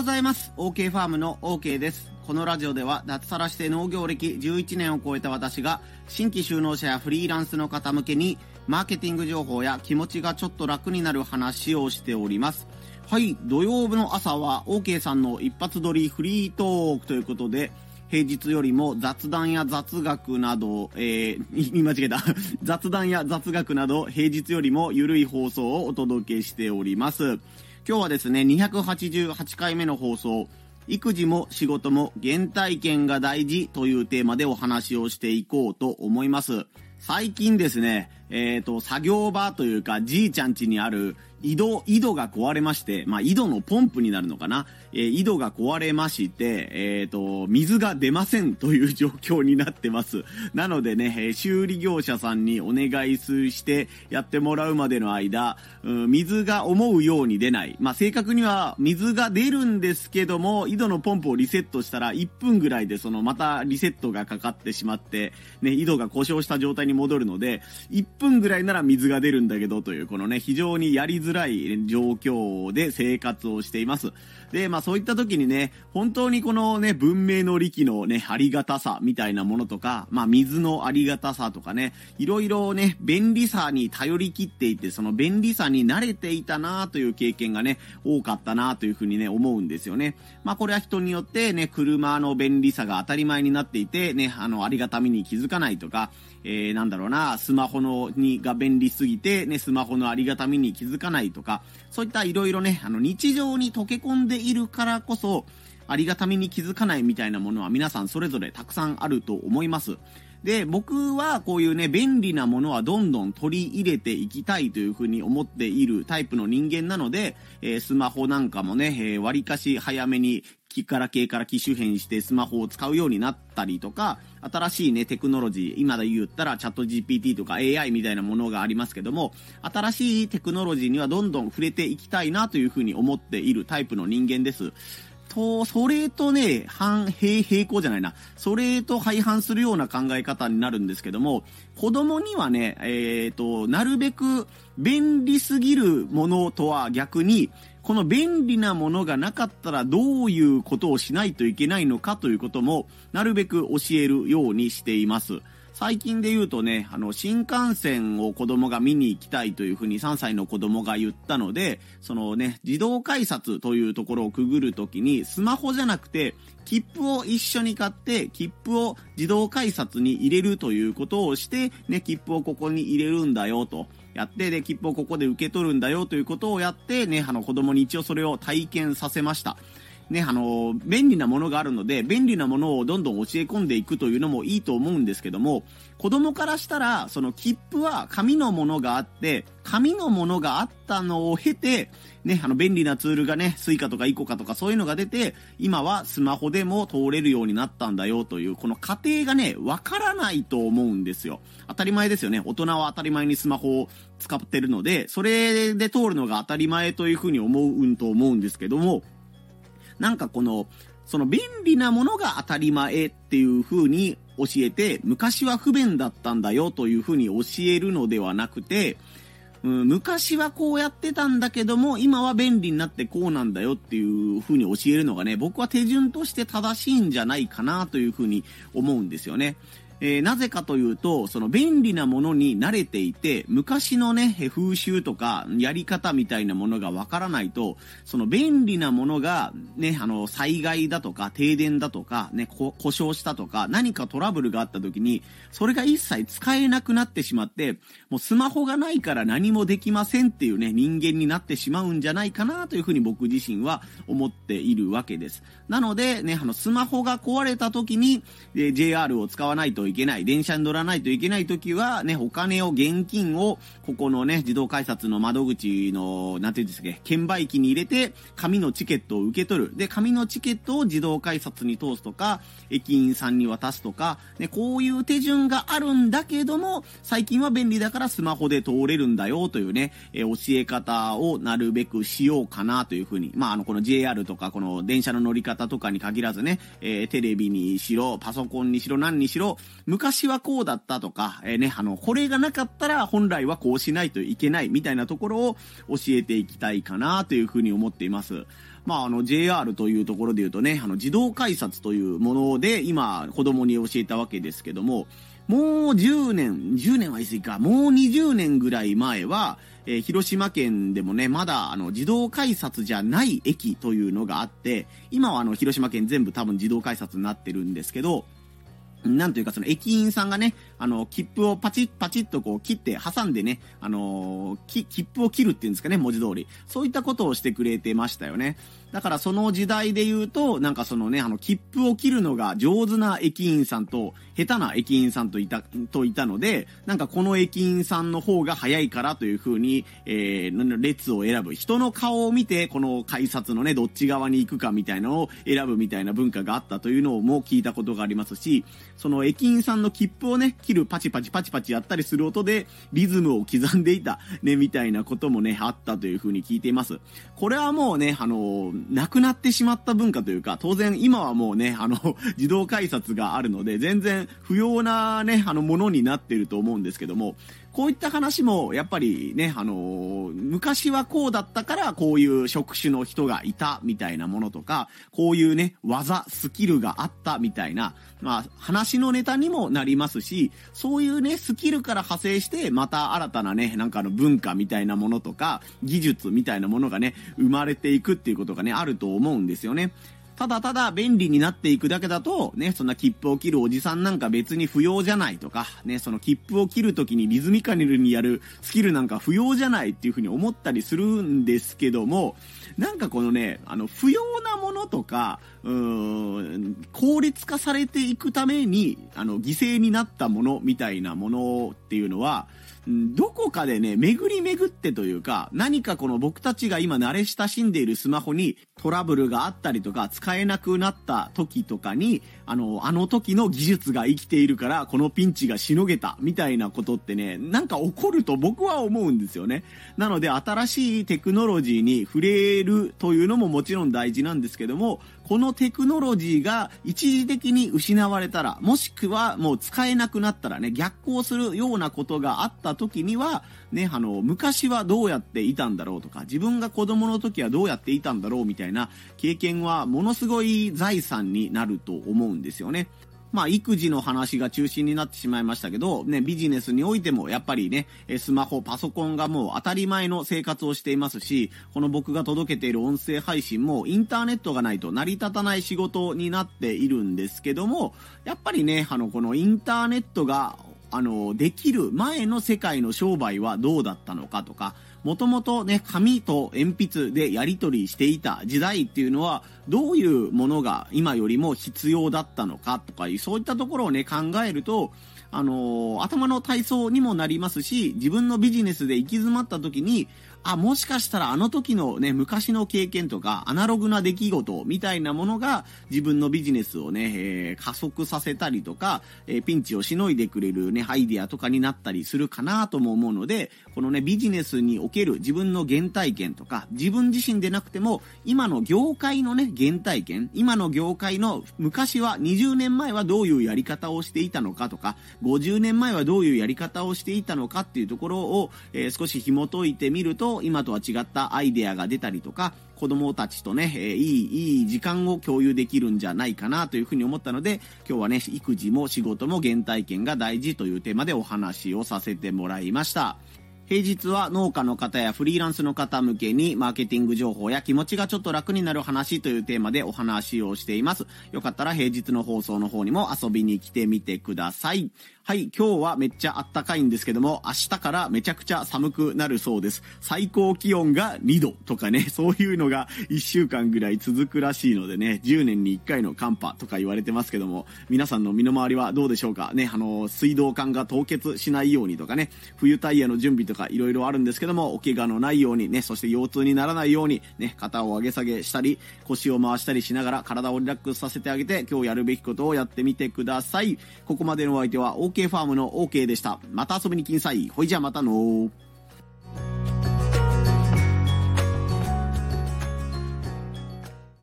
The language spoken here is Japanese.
ございます。OK ファームの OK です。このラジオでは脱サラして農業歴11年を超えた私が新規就農者やフリーランスの方向けにマーケティング情報や気持ちがちょっと楽になる話をしております。はい、土曜日の朝は OK さんの一発撮りフリートークということで平日よりも雑談や雑学など、えー、見間違えた。雑談や雑学など平日よりも緩い放送をお届けしております。今日はですね、288回目の放送、育児も仕事も原体験が大事というテーマでお話をしていこうと思います。最近ですね、えっ、ー、と、作業場というか、じいちゃん家にある井戸、井戸が壊れまして、まあ、井戸のポンプになるのかな。えー、井戸が壊れまして、えっ、ー、と、水が出ませんという状況になってます。なのでね、え修理業者さんにお願いしてやってもらうまでの間、うん、水が思うように出ない。まあ、正確には水が出るんですけども、井戸のポンプをリセットしたら1分ぐらいでそのまたリセットがかかってしまって、ね、井戸が故障した状態に戻るので、1分ぐらいなら水が出るんだけどという、このね、非常にやりづらい状況で生活をしています。で、まあそういった時にね、本当にこのね、文明の利器のね、ありがたさみたいなものとか、まあ水のありがたさとかね、いろいろね、便利さに頼り切っていて、その便利さに慣れていたなという経験がね、多かったなというふうにね、思うんですよね。まあこれは人によってね、車の便利さが当たり前になっていて、ね、あの、ありがたみに気づかないとか、えー、なんだろうな、スマホのにが便利すぎて、ね、スマホのありがたみに気づかないとか、そういったいろいろね、あの、日常に溶け込んでいるからこそ、ありがたみに気づかないみたいなものは皆さんそれぞれたくさんあると思います。で、僕はこういうね、便利なものはどんどん取り入れていきたいというふうに思っているタイプの人間なので、えー、スマホなんかもね、えー、割かし早めに機から系から機種変してスマホを使うようになったりとか、新しいね、テクノロジー、今で言ったらチャット GPT とか AI みたいなものがありますけども、新しいテクノロジーにはどんどん触れていきたいなというふうに思っているタイプの人間です。と、それとね、反、平、平行じゃないな。それと相反するような考え方になるんですけども、子供にはね、えっ、ー、と、なるべく便利すぎるものとは逆に、この便利なものがなかったらどういうことをしないといけないのかということも、なるべく教えるようにしています。最近で言うとね、あの、新幹線を子供が見に行きたいというふうに3歳の子供が言ったので、そのね、自動改札というところをくぐるときに、スマホじゃなくて、切符を一緒に買って、切符を自動改札に入れるということをして、ね、切符をここに入れるんだよと。やって、で、切符をここで受け取るんだよということをやって、ね、あの、子供に一応それを体験させました。ね、あの、便利なものがあるので、便利なものをどんどん教え込んでいくというのもいいと思うんですけども、子供からしたら、その切符は紙のものがあって、紙のものがあったのを経て、ね、あの便利なツールがね、スイカとかイコカとかそういうのが出て、今はスマホでも通れるようになったんだよという、この過程がね、わからないと思うんですよ。当たり前ですよね。大人は当たり前にスマホを使ってるので、それで通るのが当たり前というふうに思うんと思うんですけども、なんかこの、その便利なものが当たり前っていう風に教えて、昔は不便だったんだよという風に教えるのではなくて、うん、昔はこうやってたんだけども、今は便利になってこうなんだよっていう風に教えるのがね、僕は手順として正しいんじゃないかなという風に思うんですよね。えー、なぜかというと、その便利なものに慣れていて、昔のね、風習とかやり方みたいなものがわからないと、その便利なものが、ね、あの、災害だとか、停電だとか、ね、故障したとか、何かトラブルがあった時に、それが一切使えなくなってしまって、もうスマホがないから何もできませんっていうね、人間になってしまうんじゃないかなというふうに僕自身は思っているわけです。なので、ね、あの、スマホが壊れた時に、え JR を使わないといけない、電車に乗らないといけない時は、ね、お金を、現金を、ここのね、自動改札の窓口の、なんていうんですか、券売機に入れて、紙のチケットを受け取る。で、紙のチケットを自動改札に通すとか、駅員さんに渡すとか、ね、こういう手順があるんだけども、最近は便利だからスマホで通れるんだよというね、え教え方をなるべくしようかなというふうに、まあ、あの、この JR とか、この電車の乗り方とかに限らずね、えー、テレビにしろ、パソコンにしろ、何にしろ、昔はこうだったとか、えー、ね、あの、これがなかったら本来はこうしないといけないみたいなところを教えていきたいかなというふうに思っています。まあ、あの、JR というところで言うとね、あの、自動改札というもので、今、子供に教えたわけですけども、もう10年、10年は言い過ぎか、もう20年ぐらい前は、えー、広島県でもね、まだあの自動改札じゃない駅というのがあって、今はあの広島県全部多分自動改札になってるんですけど、なんというかその駅員さんがね、あの、切符をパチッパチッとこう切って挟んでね、あのー、切符を切るっていうんですかね、文字通り。そういったことをしてくれてましたよね。だからその時代で言うと、なんかそのね、あの、切符を切るのが上手な駅員さんと、下手な駅員さんといた、といたので、なんかこの駅員さんの方が早いからという風に、えー、列を選ぶ。人の顔を見て、この改札のね、どっち側に行くかみたいなのを選ぶみたいな文化があったというのも聞いたことがありますし、その駅員さんの切符をね、切るパチパチパチパチやったりする音で、リズムを刻んでいた、ね、みたいなこともね、あったというふうに聞いています。これはもうね、あの、なくなってしまった文化というか、当然今はもうね、あの、自動改札があるので、全然不要なね、あの、ものになってると思うんですけども、こういった話も、やっぱりね、あのー、昔はこうだったから、こういう職種の人がいた、みたいなものとか、こういうね、技、スキルがあった、みたいな、まあ、話のネタにもなりますし、そういうね、スキルから派生して、また新たなね、なんかの文化みたいなものとか、技術みたいなものがね、生まれていくっていうことがね、あると思うんですよね。ただただ便利になっていくだけだと、ね、そんな切符を切るおじさんなんか別に不要じゃないとか、ね、その切符を切るときにリズミカルにやるスキルなんか不要じゃないっていうふうに思ったりするんですけども、なんかこのね、あの、不要なものとか、うーん、効率化されていくために、あの、犠牲になったものみたいなものっていうのは、どこかでね、巡り巡ってというか、何かこの僕たちが今慣れ親しんでいるスマホにトラブルがあったりとか、使えなくなった時とかに、あの、あの時の技術が生きているから、このピンチがしのげた、みたいなことってね、なんか起こると僕は思うんですよね。なので、新しいテクノロジーに触れるというのももちろん大事なんですけども、このテクノロジーが一時的に失われたら、もしくはもう使えなくなったらね、逆行するようなことがあった時には、ね、あの、昔はどうやっていたんだろうとか、自分が子供の時はどうやっていたんだろうみたいな経験はものすごい財産になると思うんですよね。まあ、育児の話が中心になってしまいましたけど、ね、ビジネスにおいても、やっぱりね、スマホ、パソコンがもう当たり前の生活をしていますし、この僕が届けている音声配信も、インターネットがないと成り立たない仕事になっているんですけども、やっぱりね、あの、このインターネットがあの、できる前の世界の商売はどうだったのかとか、もともとね、紙と鉛筆でやり取りしていた時代っていうのは、どういうものが今よりも必要だったのかとか、そういったところをね、考えると、あのー、頭の体操にもなりますし、自分のビジネスで行き詰まった時に、あ、もしかしたらあの時のね、昔の経験とか、アナログな出来事みたいなものが、自分のビジネスをね、えー、加速させたりとか、えー、ピンチをしのいでくれるね、アイディアとかになったりするかなとも思うので、このね、ビジネスにおける自分の原体験とか、自分自身でなくても、今の業界のね、原体験、今の業界の昔は20年前はどういうやり方をしていたのかとか、50年前はどういうやり方をしていたのかっていうところを、えー、少し紐解いてみると、今とは違ったアイデアが出たりとか、子供たちとね、えー、いい、いい時間を共有できるんじゃないかなというふうに思ったので、今日はね、育児も仕事も原体験が大事というテーマでお話をさせてもらいました。平日は農家の方やフリーランスの方向けにマーケティング情報や気持ちがちょっと楽になる話というテーマでお話をしています。よかったら平日の放送の方にも遊びに来てみてください。はい、今日はめっちゃあったかいんですけども、明日からめちゃくちゃ寒くなるそうです。最高気温が2度とかね、そういうのが1週間ぐらい続くらしいのでね、10年に1回の寒波とか言われてますけども、皆さんの身の回りはどうでしょうかね、あの、水道管が凍結しないようにとかね、冬タイヤの準備とか色々あるんですけども、お怪我のないようにね、そして腰痛にならないようにね、肩を上げ下げしたり、腰を回したりしながら体をリラックスさせてあげて、今日やるべきことをやってみてください。ここまでのお相手は OK ファームの OK でした。また遊びに来んさい。ほいじゃまたの